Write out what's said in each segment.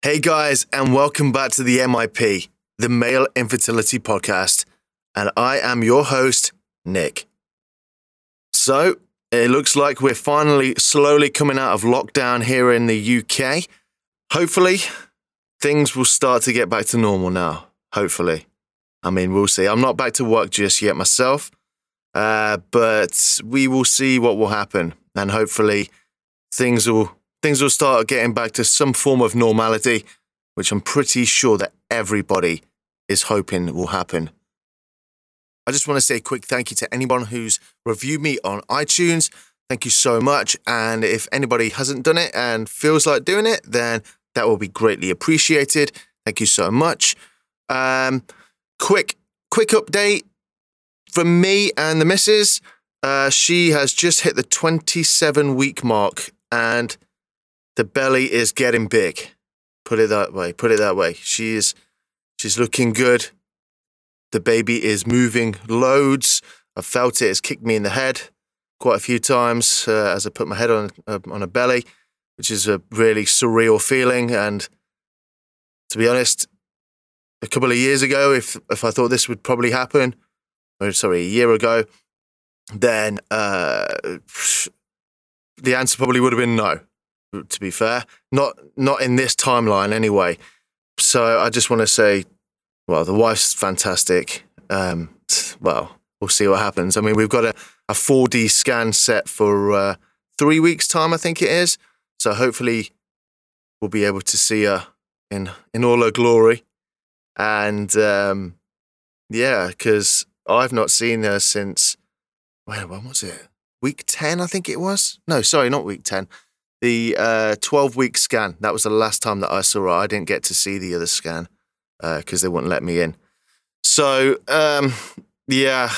Hey guys, and welcome back to the MIP, the Male Infertility Podcast. And I am your host, Nick. So, it looks like we're finally slowly coming out of lockdown here in the UK. Hopefully, things will start to get back to normal now. Hopefully. I mean, we'll see. I'm not back to work just yet myself, uh, but we will see what will happen. And hopefully, things will things will start getting back to some form of normality, which I'm pretty sure that everybody is hoping will happen. I just want to say a quick thank you to anyone who's reviewed me on iTunes. Thank you so much. And if anybody hasn't done it and feels like doing it, then that will be greatly appreciated. Thank you so much. Um, quick, quick update from me and the missus. Uh, she has just hit the 27 week mark and the belly is getting big. Put it that way. Put it that way. She is she's looking good. The baby is moving loads. I felt it. It's kicked me in the head quite a few times uh, as I put my head on uh, on a belly, which is a really surreal feeling. And to be honest, a couple of years ago, if if I thought this would probably happen, or sorry, a year ago, then uh, the answer probably would have been no to be fair. Not not in this timeline anyway. So I just want to say, well, the wife's fantastic. Um, well, we'll see what happens. I mean, we've got a, a 4D scan set for uh, three weeks' time, I think it is. So hopefully, we'll be able to see her in in all her glory. And um, yeah, because I've not seen her since when, when was it? Week ten, I think it was. No, sorry, not week ten the uh, 12 week scan. That was the last time that I saw her. I didn't get to see the other scan because uh, they wouldn't let me in. So, um, yeah,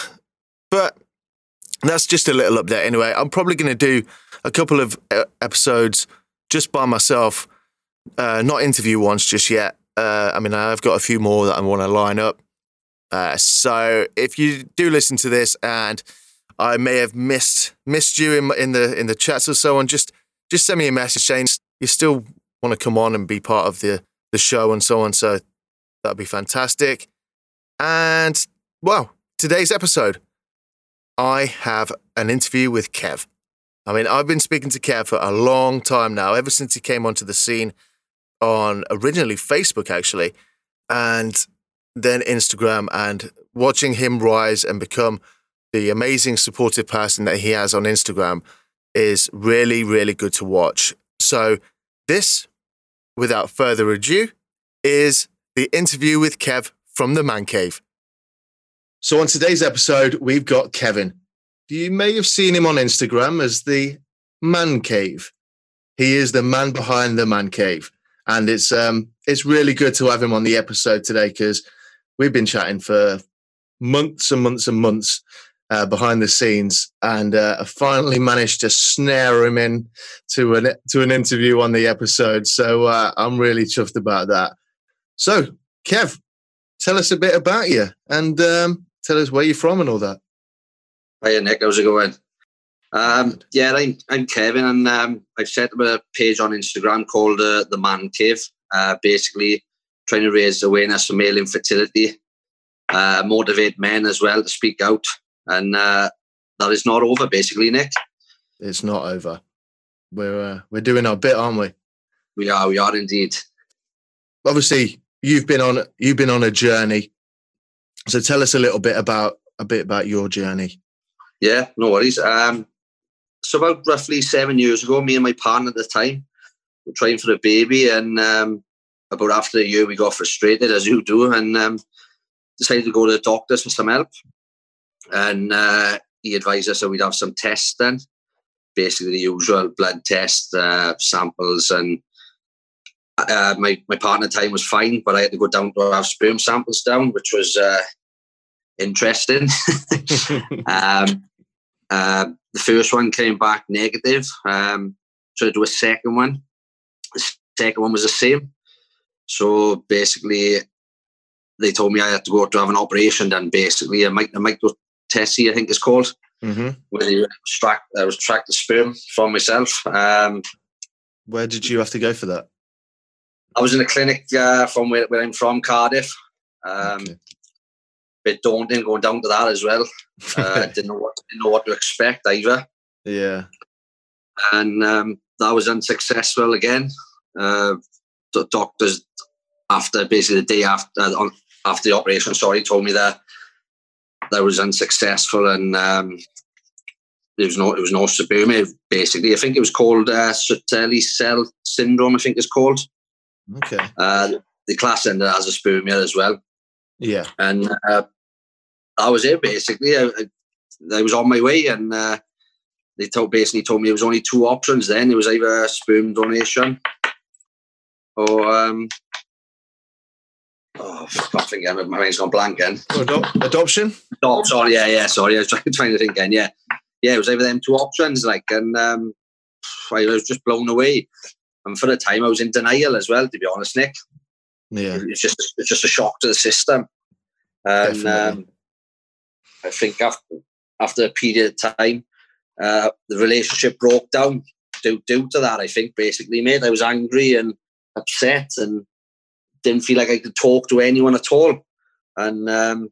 but that's just a little update anyway. I'm probably going to do a couple of uh, episodes just by myself, uh, not interview ones just yet. Uh, I mean, I've got a few more that I want to line up. So if you do listen to this and I may have missed missed you in in the in the chats or so on, just just send me a message saying you still want to come on and be part of the, the show and so on. So that'd be fantastic. And well, today's episode, I have an interview with Kev. I mean, I've been speaking to Kev for a long time now, ever since he came onto the scene on originally Facebook, actually, and then Instagram, and watching him rise and become the amazing supportive person that he has on Instagram is really, really good to watch. So, this, without further ado, is the interview with Kev from the Man Cave. So, on today's episode, we've got Kevin. You may have seen him on Instagram as the Man Cave. He is the man behind the Man Cave. And it's um it's really good to have him on the episode today because we've been chatting for months and months and months uh, behind the scenes, and uh, I finally managed to snare him in to an to an interview on the episode. So uh, I'm really chuffed about that. So, Kev, tell us a bit about you and um, tell us where you're from and all that. Hi, Nick. How's it going? Um, yeah, I'm I'm Kevin, and um, I've set up a page on Instagram called uh, the Man Cave. Uh, basically, trying to raise awareness for male infertility, motivate men as well to speak out and uh, that is not over. Basically, Nick. It's not over. We're uh, we're doing our bit, aren't we? We are. We are indeed. Obviously, you've been on you've been on a journey. So tell us a little bit about a bit about your journey. Yeah, no worries. Um, so about roughly seven years ago, me and my partner at the time were trying for a baby, and um, about after a year, we got frustrated, as you do, and um, decided to go to the doctors for some help and uh, he advised us that we'd have some tests then, basically the usual blood test, uh, samples, and uh, my my partner time was fine, but I had to go down to have sperm samples down, which was uh, interesting. um, uh, the first one came back negative, um, so I do a second one. The second one was the same. So basically, they told me I had to go to have an operation done. Basically, a, mic- a micro TESE, I think it's called, mm-hmm. where they extract, uh, extract the sperm from myself. Um, where did you have to go for that? I was in a clinic uh, from where, where I'm from, Cardiff. Um, okay. Bit daunting going down to that as well. Uh, didn't know what didn't know what to expect either. Yeah, and um, that was unsuccessful again. Uh, the doctors, after basically the day after uh, after the operation, sorry, told me that that was unsuccessful and um, there was no it was no spermia. Basically, I think it was called uh, cell syndrome. I think it's called. Okay. Uh, the class ended azoospermia as well. Yeah. And uh, that was it. Basically, I, I, was on my way, and uh, they told basically told me there was only two options. Then it was either a sperm donation or um, oh, I think my mind's gone blank again. Adop- adoption. Oh, sorry, yeah, yeah, sorry. I was trying, trying to think again. Yeah, yeah, it was either them two options. Like, and um, I was just blown away. And for the time, I was in denial as well. To be honest, Nick. Yeah, it's just it's just a shock to the system. And um, I think after after a period of time, uh, the relationship broke down due, due to that. I think basically, mate, I was angry and upset and didn't feel like I could talk to anyone at all. And um,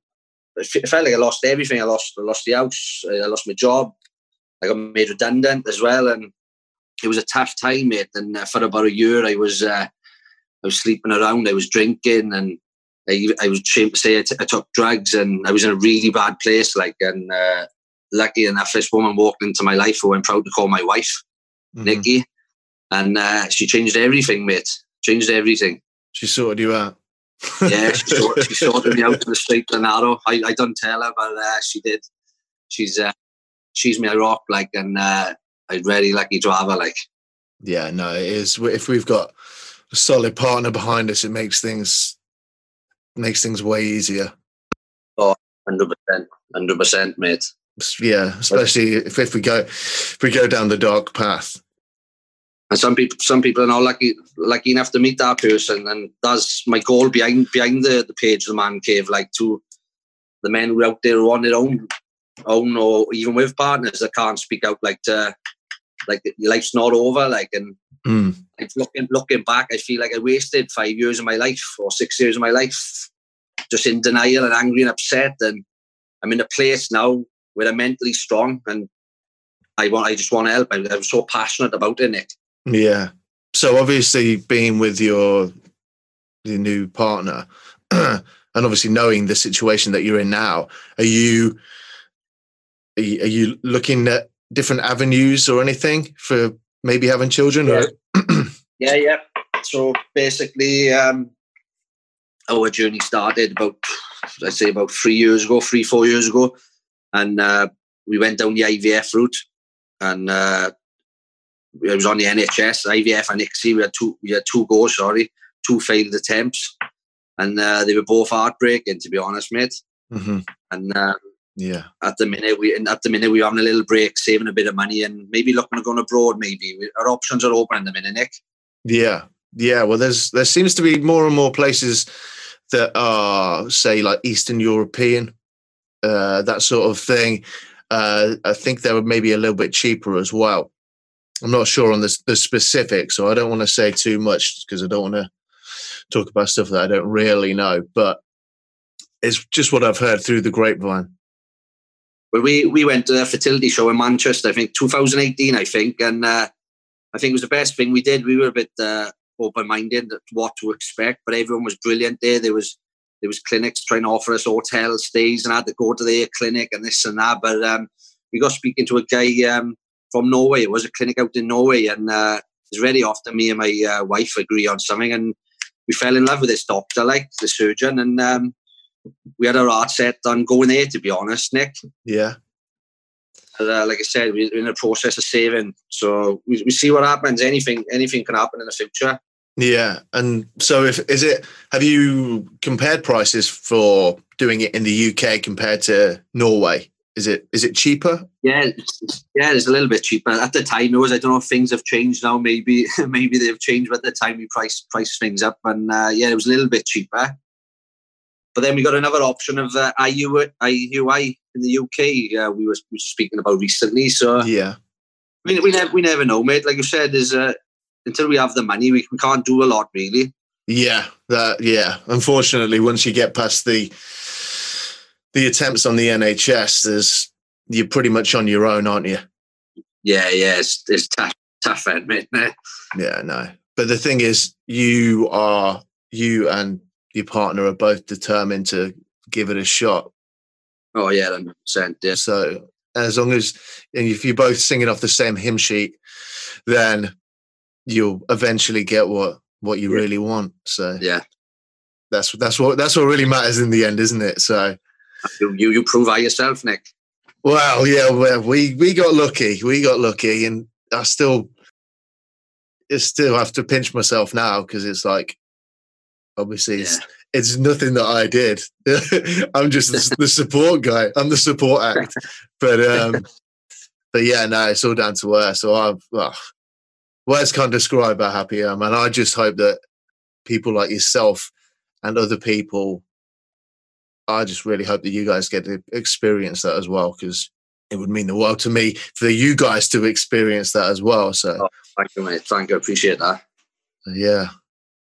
it felt like I lost everything. I lost I lost the house. I lost my job. I got made redundant as well, and it was a tough time, mate. And uh, for about a year, I was uh, I was sleeping around. I was drinking, and I, I was ashamed to say I, t- I took drugs, and I was in a really bad place. Like, and uh, lucky enough, this woman walked into my life who I'm proud to call my wife, mm-hmm. Nikki, and uh, she changed everything, mate. Changed everything. She sorted you out. yeah, she, sorted, she sorted me out to the street Glenaro. I, I don't tell her, but uh, she did. She's uh, she's my rock, like, and uh, I'd really lucky to have her, like. Yeah, no, it is. If we've got a solid partner behind us, it makes things makes things way easier. Oh, 100 percent, hundred percent, mate. Yeah, especially if, if we go if we go down the dark path. And some people some people are not lucky lucky enough to meet that person, and that's my goal behind behind the, the page of the man cave, like to the men who are out there who on their own own or even with partners that can't speak out like to like your life's not over like and mm. like looking looking back I feel like I wasted five years of my life or six years of my life just in denial and angry and upset. And I'm in a place now where I'm mentally strong and I want I just want to help. I, I'm so passionate about it Nick yeah so obviously being with your your new partner and obviously knowing the situation that you're in now are you are you, looking at different avenues or anything for maybe having children? Yeah, or? yeah, yeah. So basically, um, our journey started about, I'd say, about three years ago, three, four years ago. And uh, we went down the IVF route. And uh, it was on the NHS, IVF and ICSI. We had two, we had two goals, sorry, two failed attempts. And uh, they were both heartbreaking, to be honest, mate. Mm-hmm. And uh, yeah. At the minute, we at the minute we're having a little break, saving a bit of money, and maybe looking at going abroad. Maybe our options are open in the minute, Nick. Yeah, yeah. Well, there's there seems to be more and more places that are say like Eastern European, uh, that sort of thing. Uh, I think they were maybe a little bit cheaper as well. I'm not sure on the, the specifics, so I don't want to say too much because I don't want to talk about stuff that I don't really know. But it's just what I've heard through the grapevine. Well, we we went to a fertility show in Manchester, I think 2018, I think, and uh, I think it was the best thing we did. We were a bit uh, open-minded what to expect, but everyone was brilliant there. There was there was clinics trying to offer us hotel stays, and I had to go to their clinic and this and that. But um, we got speaking to a guy um, from Norway. It was a clinic out in Norway, and uh, it's very often me and my uh, wife agree on something, and we fell in love with this doctor, like the surgeon, and um, we had our heart set on going there, to be honest, Nick. Yeah. And, uh, like I said, we're in the process of saving, so we, we see what happens. Anything, anything can happen in the future. Yeah, and so if is it? Have you compared prices for doing it in the UK compared to Norway? Is it is it cheaper? Yeah, yeah, it's a little bit cheaper. At the time, it was. I don't know if things have changed now. Maybe maybe they've changed. But at the time, we price price things up, and uh, yeah, it was a little bit cheaper. But then we got another option of uh, IU, IUI in the UK. Uh, we, were, we were speaking about recently. So yeah, we, we never we never know, mate. Like you said, is uh, until we have the money, we, we can't do a lot really. Yeah, that yeah. Unfortunately, once you get past the the attempts on the NHS, there's you're pretty much on your own, aren't you? Yeah, yeah, it's it's tough, tough, admit. Yeah, no. But the thing is, you are you and your partner are both determined to give it a shot. Oh yeah, hundred percent. Yeah. So as long as and if you're both singing off the same hymn sheet, then you'll eventually get what what you Yeah. really want. So Yeah. that's that's what that's what really matters in the end, isn't it? So You you, you prove by yourself, Nick. Well, yeah, we we got lucky. We got lucky, and I still I still have to pinch myself now because it's like obviously it's Yeah. it's nothing that I did. I'm just the, the support guy. I'm the support act. But um, but yeah, no, it's all down to her. So I've well, words can't describe how happy I am, and I just hope that people like yourself and other people. I just really hope that you guys get to experience that as well because it would mean the world to me for you guys to experience that as well. So Oh. Thank you, mate. Thank you. I appreciate that. yeah,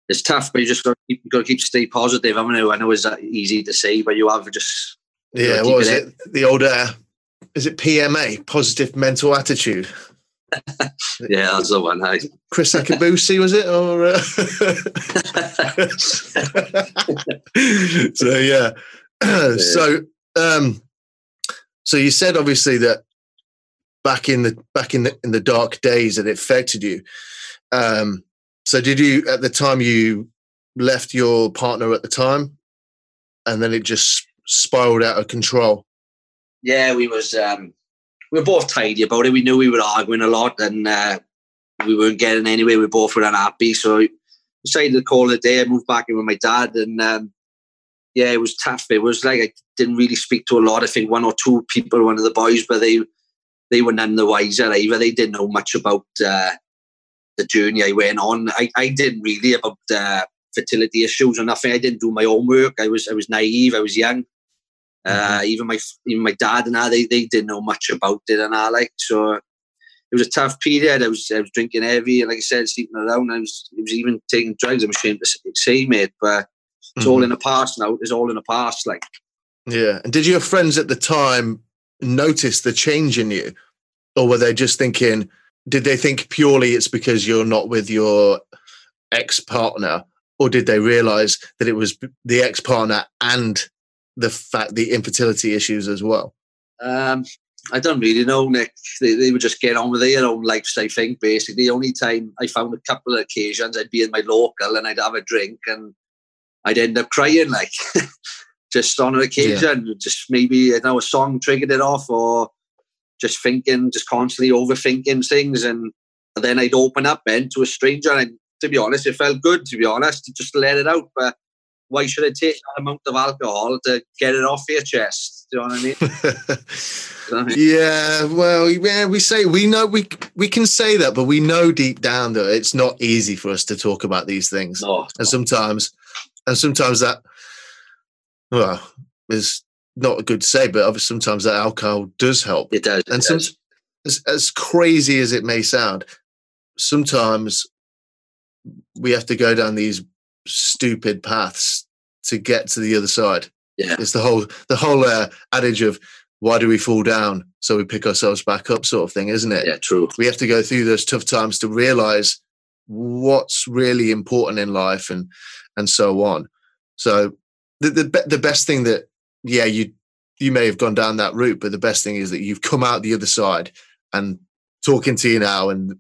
It's tough, but you just got to keep, got to keep stay positive. I mean, I know it's that easy to say, but you have just yeah. What was it it? The old uh, is it PMA? Positive mental attitude. yeah, that's the one. I, Kriss Akabusi was it or? Uh... so yeah. so um, so you said obviously that back in the back in the in the dark days that it affected you. Um, so did you at the time you left your partner at the time, and then it just spiraled out of control? yeah, we was um, we were both tidy about it. We knew we were arguing a lot, and uh, we weren't getting anywhere. We both were unhappy, so decided to call it a day. I moved back in with my dad, and um, yeah, it was tough. It was like I didn't really speak to a lot. I think one or two people, one of the boys, but they they were none the wiser either. They didn't know much about uh, the journey I went on. I, I didn't really about uh, fertility issues or nothing. I didn't do my own work. I was I was naive. I was young. Uh, even my even my dad and I, they, they didn't know much about it and I like so. It was a tough period. I was I was drinking heavy, and like I said, sleeping around. I was I was even taking drugs. I'm ashamed to say, mate, but it's all in the past now. It's all in the past. Like Yeah. And did your friends at the time notice the change in you? Or were they just thinking, did they think purely it's because you're not with your ex partner? Or did they realize that it was the ex partner and the fact, the infertility issues as well? Um, I don't really know, Nick. They, they would just get on with their own lives, I think, basically. The only time I found a couple of occasions I'd be in my local and I'd have a drink and I'd end up crying, like, just on an occasion. Just maybe, you know, a song triggered it off or just thinking, just constantly overthinking things. And then I'd open up then to a stranger. And to be honest, it felt good, to be honest, to just let it out. But why should I take that amount of alcohol to get it off your chest? Do you know what I mean? Do you know what I mean? yeah, well, yeah, we say we know we we can say that, but we know deep down that it's not easy for us to talk about these things. No, and sometimes and sometimes that well is not a good to say but obviously sometimes that alcohol does help it does. and it some, does. as, as crazy as it may sound sometimes we have to go down these stupid paths to get to the other side yeah, it's the whole the whole uh, adage of why do we fall down so we pick ourselves back up sort of thing isn't it yeah, true. we have to go through those tough times to realize what's really important in life and and so on. So the the, the best thing that yeah you you may have gone down that route but the best thing is that you've come out the other side and talking to you now and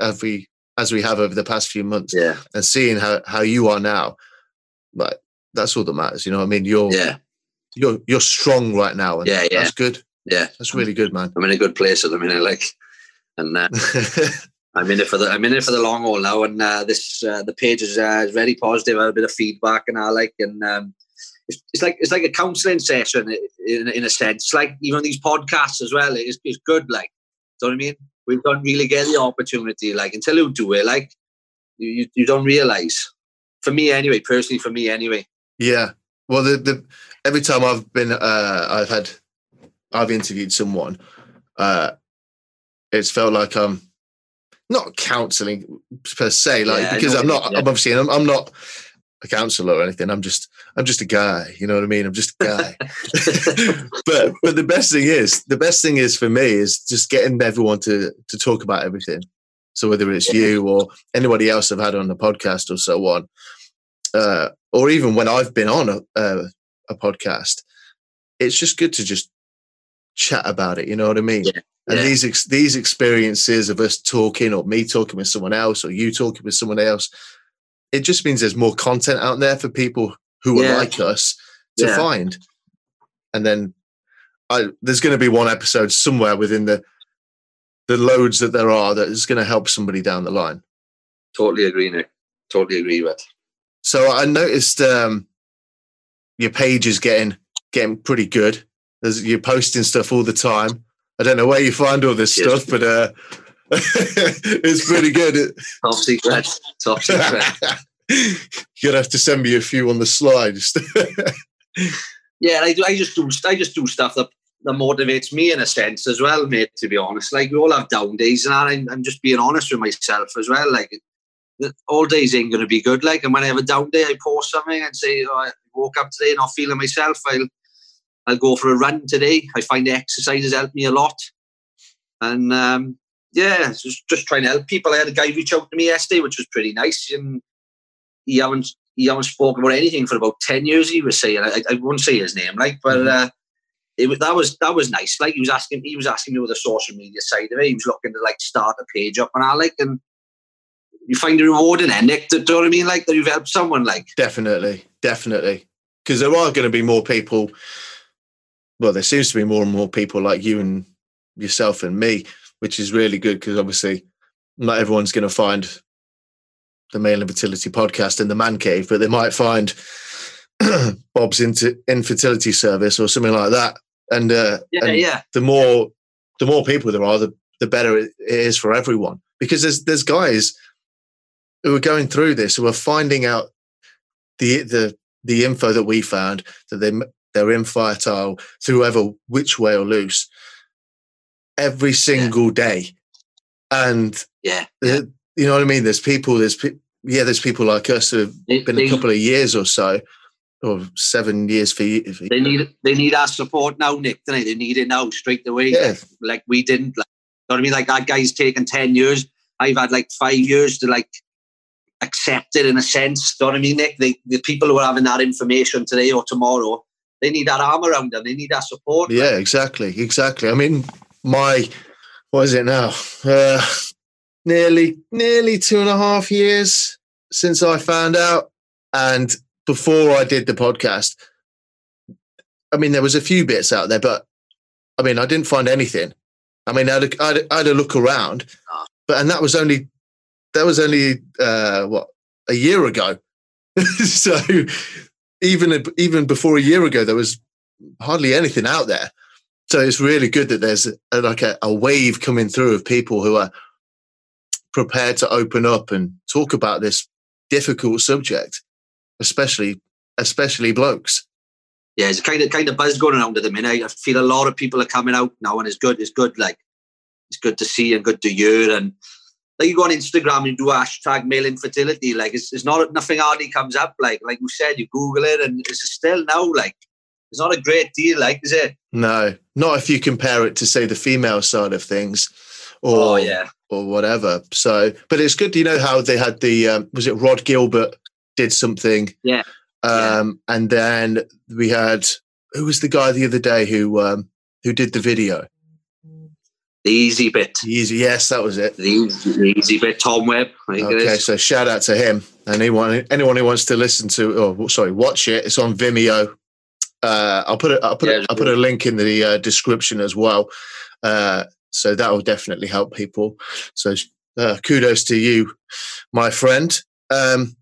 as we as we have over the past few months Yeah, and seeing how how you are now like that's all that matters you know what i mean? You're yeah, you're you're strong right now and Yeah, yeah. that's good. Yeah. that's really good man. I'm in a good place at the minute, like, and uh, I'm in it for the I'm in it for the long haul now. And uh, this uh, the page is, uh, is very positive. I a bit of feedback, and I like, and um, it's, it's like it's like a counselling session in, in a sense. Like even these podcasts as well. It's, it's good. Like, do you know what I mean? We don't really get the opportunity. Like until you do it, like you you, don't realize. For me, anyway, personally, for me, anyway. Yeah. Well, the, the every time I've been, uh, I've had, I've interviewed someone, uh, it's felt like I'm not counselling per se, like Yeah, because I'm not, mean, I'm obviously, I'm, I'm not, a counselor or anything. I'm just I'm just a guy. You know what I mean? I'm just a guy. but but the best thing is the best thing is for me is just getting everyone to to talk about everything. So whether it's yeah. you or anybody else I've had on the podcast or so on, uh, or even when I've been on a, uh, a podcast, it's just good to just chat about it. You know what I mean? Yeah. And yeah. these ex- these experiences of us talking, or me talking with someone else, or you talking with someone else, it just means there's more content out there for people who yeah. are like us to find. And then I, there's going to be one episode somewhere within the the loads that there are that is going to help somebody down the line. Totally agree, Nick. Totally agree with. So I noticed um, your page is getting getting pretty good. There's, you're posting stuff all the time. I don't know where you find all this stuff, but uh, it's pretty good. Top secret. Top secret. You'd have to send me a few on the slides. yeah, I do. I just do. I just do stuff that that motivates me in a sense as well, mate. To be honest, like we all have down days, and I'm, I'm just being honest with myself as well. Like all days ain't going to be good. Like, and when I have a down day, I post something and say, oh, I woke up today and not feeling myself. I'll I'll go for a run today. I find the exercises help me a lot. And um, yeah, just, just trying to help people. I had a guy reach out to me yesterday, which was pretty nice. And he haven't he haven't spoken about anything for about ten years. He was saying, I, I won't say his name, like, but mm-hmm. uh, it that was that was nice. Like he was asking, he was asking me with the social media side of it. He was looking to like start a page up, and I like, and you find a reward in it, Nick. Do you know what I mean? Like that you've helped someone, like definitely, definitely, because there are going to be more people well, there seems to be more and more people like you and yourself and me, which is really good because obviously not everyone's going to find the male infertility podcast in the man cave, but they might find Bob's infertility service or something like that. And, uh, yeah, and yeah. the more the more people there are, the the better it is for everyone. Because there's there's guys who are going through this who are finding out the the the info that we found that they they're infertile through ever which way or loose every single yeah. day. And yeah, you know what I mean. There's people. There's yeah. There's people like us who've been they, a couple of years or so, or seven years for you. They need they need our support now, Nick. Don't they? They need it now straight away. Yeah. Like, we didn't. Like, you know what I mean? Like that guy's taken ten years. I've had like five years to like accept it in a sense. You know what I mean, Nick? The people who are having that information today or tomorrow they need that arm around them. They need that support. Yeah, like. exactly, exactly. I mean, my what is it now? Uh, nearly, nearly two and a half years since I found out, and before I did the podcast, I mean, there was a few bits out there, but I mean, I didn't find anything. I mean, I had a, I had a, I had a look around, ah. but and that was only that was only uh, what a year ago. so even even before a year ago, there was hardly anything out there. So it's really good that there's a, like a, a wave coming through of people who are prepared to open up and talk about this difficult subject, especially especially blokes. Yeah, it's kind of kind of buzz going around at the minute. I feel a lot of people are coming out now, and it's good. It's good. Like it's good to see and good to hear. And like you go on Instagram and do hashtag male infertility, like it's, it's not nothing hardly comes up. Like like we said, you Google it and it's still now like it's not a great deal, like is it? No, not if you compare it to say the female side of things, or oh, yeah, or whatever. So, but it's good. You know how they had the um, was it Rod Gilbert did something? Yeah. Um, yeah. and then we had who was the guy the other day who um, who did the video? The easy bit. The easy, yes, that was it. The easy, the easy bit, Tom Webb. okay, so shout out to him. Anyone, anyone who wants to listen to, or sorry, watch it. It's on Vimeo. Uh, I'll put it. I'll put. Yeah, a, I'll put a link in the uh, description as well. Uh, so that will definitely help people. So uh, kudos to you, my friend. Um,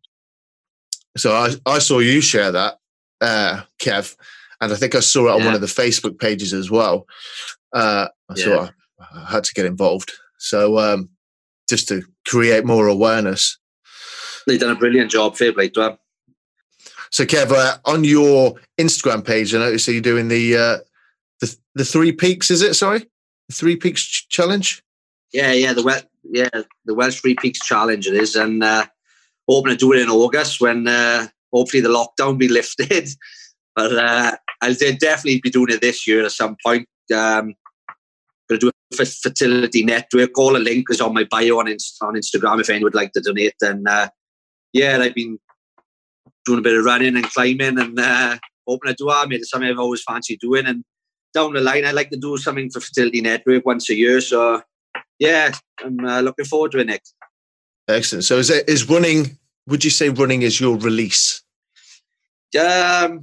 so I, I saw you share that, uh, Kev, and I think I saw it on yeah. one of the Facebook pages as well. Uh, I yeah. saw I had to get involved. So um, just to create more awareness. They've done a brilliant job, fair play to them. So, Kev, uh, on your Instagram page, I noticed you're doing the uh, the the three peaks. Is it? Sorry, the three peaks ch- challenge. Yeah, yeah, the Wel- yeah the Welsh Three Peaks challenge it is, and uh, hoping to do it in August when uh, hopefully the lockdown be lifted. But uh, I'll definitely be doing it this year at some point. Um, going to do a fertility network. All the link is on my bio on, on Instagram if anyone would like to donate. And uh, yeah, I've been doing a bit of running and climbing and uh, hoping to do that. Mate, it's something I've always fancied doing. And down the line, I'd like to do something for Fertility Network once a year. So yeah, I'm uh, looking forward to it, Nick. Excellent. So is it is running? Would you say running is your release? Um,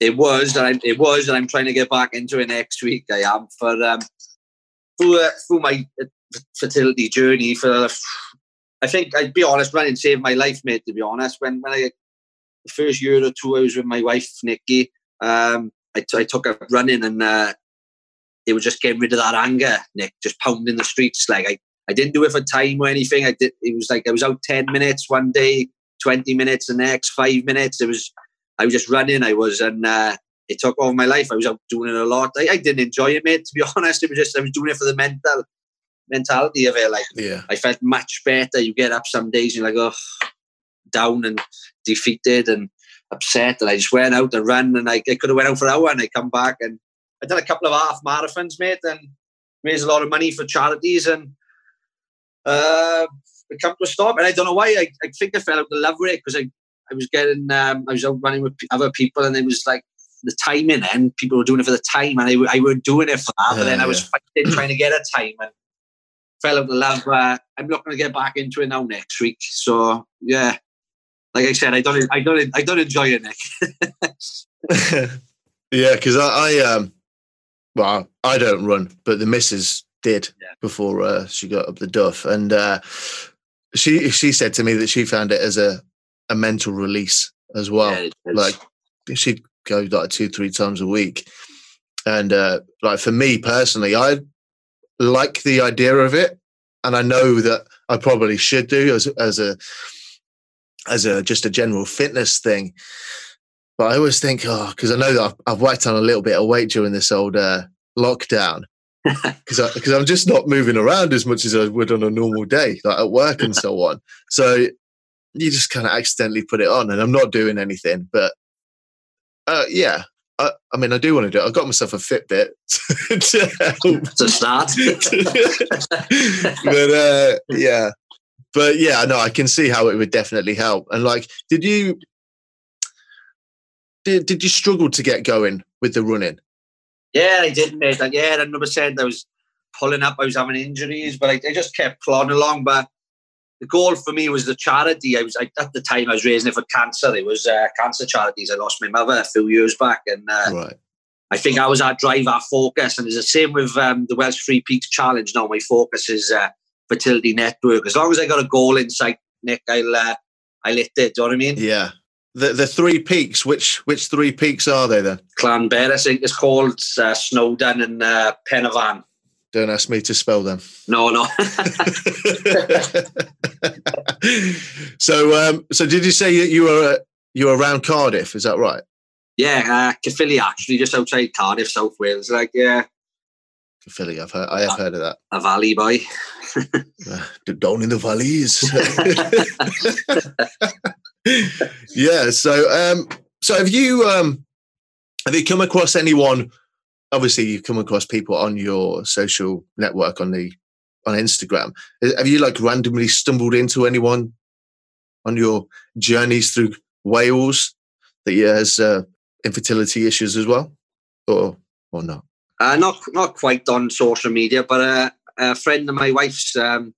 it was, and it was, and I'm trying to get back into it next week. I am for um, through uh, through my uh, fertility journey. For I think I'd be honest, running saved my life, mate. To be honest, when when I the first year or two I was with my wife Nikki, um, I, t- I took up running, and uh, it was just getting rid of that anger, Nick, just pounding the streets. Like I, I didn't do it for time or anything. I did. It was like I was out ten minutes one day, twenty minutes the next, five minutes. It was. I was just running. I was, and uh, it took over my life. I was out doing it a lot. I, I, didn't enjoy it, mate. To be honest, it was just I was doing it for the mental mentality of it. Like, yeah, I felt much better. You get up some days, and you're like, oh, down and defeated and upset. And I just went out and ran, and I, I could have went out for an hour, and I come back and I did a couple of half marathons, mate, and raised a lot of money for charities, and uh, it come to a stop. And I don't know why. I, I think I fell out the love with it because I, I was getting, um, I was out running with other people, and it was like the timing. And people were doing it for the time, and I, I weren't doing it for that. Yeah, but then I was fighting, trying to get a time, and fell out the love. Uh, I'm not going to get back into it now next week. So yeah, like I said, I don't, I don't, I don't enjoy it, Nick. yeah, because I, I um well, I don't run, but the missus did yeah. before uh, she got up the duff, and uh, she she said to me that she found it as a a mental release as well. Yeah, like she'd go like two three times a week, and uh, like for me personally, I like the idea of it, and I know that I probably should do as as a as a just a general fitness thing. But I always think, oh, because I know that I've, I've, whacked on a little bit of weight during this old uh, lockdown. Because because I'm just not moving around as much as I would on a normal day, like at work and so on. So you just kind of accidentally put it on, and I'm not doing anything. But uh, yeah, I, I, mean, I do want to do it. I got myself a Fitbit to help. to start. but uh, yeah, but yeah, no, I can see how it would definitely help. And like, did you did, did you struggle to get going with the running? Yeah, I did, mate. Like, yeah, hundred percent. I was pulling up. I was having injuries, but I, I, just kept plodding along. But the goal for me was the charity. I was I, at the time I was raising it for cancer. It was uh, cancer charities. I lost my mother a few years back, and uh, right. I think I was our drive, our focus, and it's the same with um, the Welsh Three Peaks Challenge. Now my focus is uh, fertility network. As long as I got a goal in sight, Nick, I'll uh, I'll hit it. Do you know what I mean? Yeah, the the three peaks. Which which three peaks are they then? Llanber, I think it's called uh, Snowdon and uh, Pen y Fan. Don't ask me to spell them. No, no. so, um, so did you say you, you were uh, you were around Cardiff? Is that right? Yeah, uh, Caerphilly actually, just outside Cardiff, South Wales. Like, yeah. Caerphilly, I've heard, I have heard of that. A valley boy. down in the valleys. yeah. So, um, so have you um, have you come across anyone? Obviously, you've come across people on your social network on the on Instagram. Have you like randomly stumbled into anyone on your journeys through Wales that has uh, infertility issues as well, or or not? Uh, not not quite on social media, but uh, a friend of my wife's um,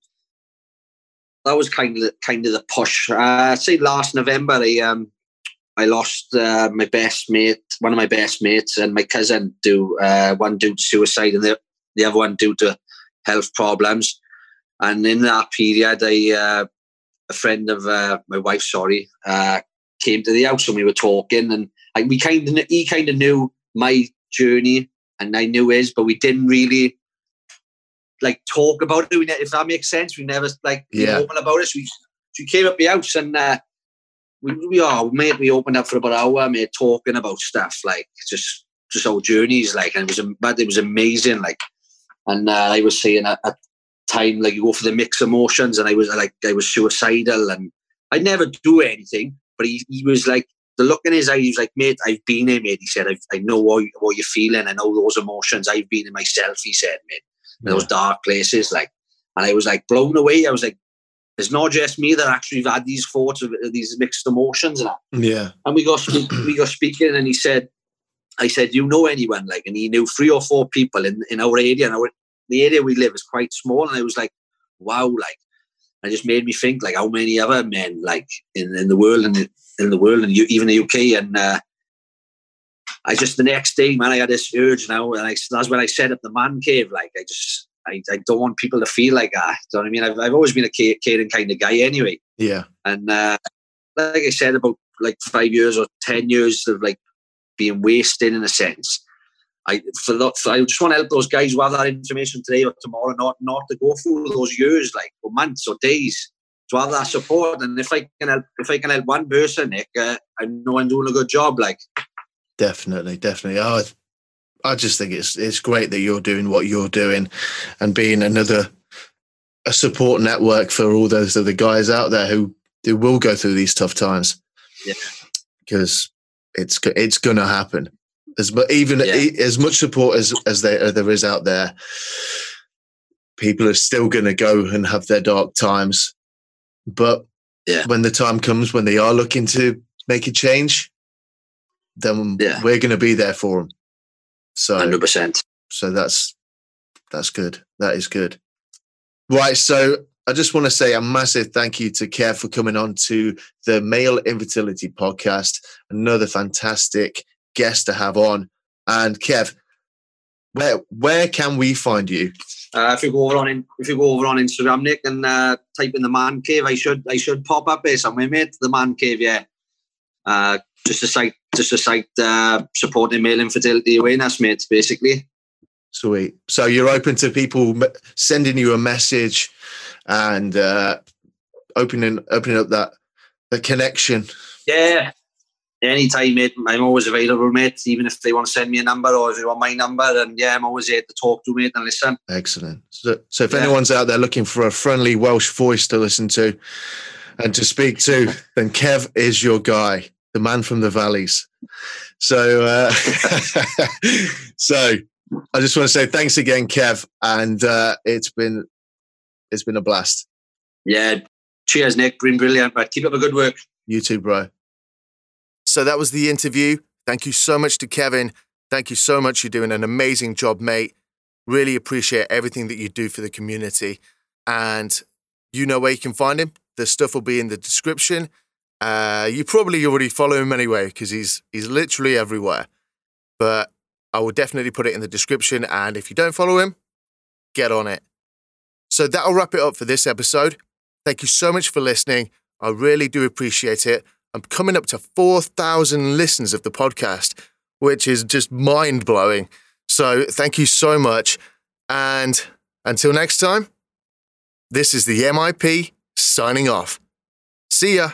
that was kind of kind of the push. Uh, I'd say last November, I um, I lost uh, my best mate, one of my best mates, and my cousin. Do uh, one due to suicide, and the the other one due to health problems. And in that period, I uh, a friend of uh, my wife, sorry, uh, came to the house and we were talking, and like we kind of he kind of knew my journey, and I knew his, but we didn't really like talk about it. if that makes sense, we never like yeah. open about it. So we, so we came up the house and uh, we, we are mate. We opened up for about an hour, mate, talking about stuff like just just our journeys, like, and it was but it was amazing, like. And uh, I was saying at, at time like you go for the mixed emotions, and I was like I was suicidal, and I never do anything, but he, he was like the look in his eye, he was like, mate, I've been here, mate. He said, I, I know what, what you're feeling. I know those emotions. I've been in myself, he said, mate, in those dark places. Like, and I was like blown away. I was like, it's not just me that actually had these thoughts of these mixed emotions. And, yeah. and we got, we got speaking and he said, I said, you know anyone? Like, and he knew three or four people in, in our area. And our, the area we live is quite small. And I was like, wow, like, it just made me think like how many other men like in, in the world and in the world and even the UK and uh, I just the next day man I had this urge now and I, that's when I set up the man cave like I just I, I don't want people to feel like that you know what I mean I've, I've always been a caring kind of guy anyway yeah and uh, like I said about like five years or ten years of like being wasted in a sense I for, that, for I just want to help those guys who have that information today or tomorrow, not not to go through those years, like or months or days, to have that support. And if I can help, if I can help one person, Nick, uh, I know I'm doing a good job. Like, definitely, definitely. Oh, I just think it's it's great that you're doing what you're doing, and being another a support network for all those other guys out there who who will go through these tough times. Yeah, because it's it's gonna happen as but even yeah. as much support as as there, as there is out there, people are still going to go and have their dark times. But yeah. when the time comes when they are looking to make a change, then yeah. we're going to be there for them. So, hundred percent. So that's that's good. That is good. Right. So I just want to say a massive thank you to Kev for coming on to the Male Infertility Podcast. Another fantastic guest to have on. And Kev, where where can we find you? Uh, if you go over on in, if you go over on Instagram, Nick, and uh, type in the man cave, I should I should pop up there somewhere, mate. The man cave, yeah. Uh, just a site, just a site uh, supporting male infertility awareness, mate. Basically. Sweet. So you're open to people sending you a message and uh, opening opening up that the connection. Yeah, anytime, mate. I'm always available, mate. Even if they want to send me a number or if they want my number, and yeah, I'm always here to talk to, mate, and listen. Excellent. So, so if yeah. anyone's out there looking for a friendly Welsh voice to listen to and to speak to, then Kev is your guy, the man from the valleys. So, uh, so I just want to say thanks again, Kev, and uh, it's been it's been a blast. Yeah. Cheers, Nick. Been brilliant, but keep up the good work. You too, bro. So that was the interview. Thank you so much to Kevin. Thank you so much. You're doing an amazing job, mate. Really appreciate everything that you do for the community. And you know where you can find him. The stuff will be in the description. Uh, you probably already follow him anyway because he's he's literally everywhere. But I will definitely put it in the description. And if you don't follow him, get on it. So that'll wrap it up for this episode. Thank you so much for listening. I really do appreciate it. I'm coming up to 4,000 listens of the podcast, which is just mind blowing. So thank you so much. And until next time, this is the MIP signing off. See ya.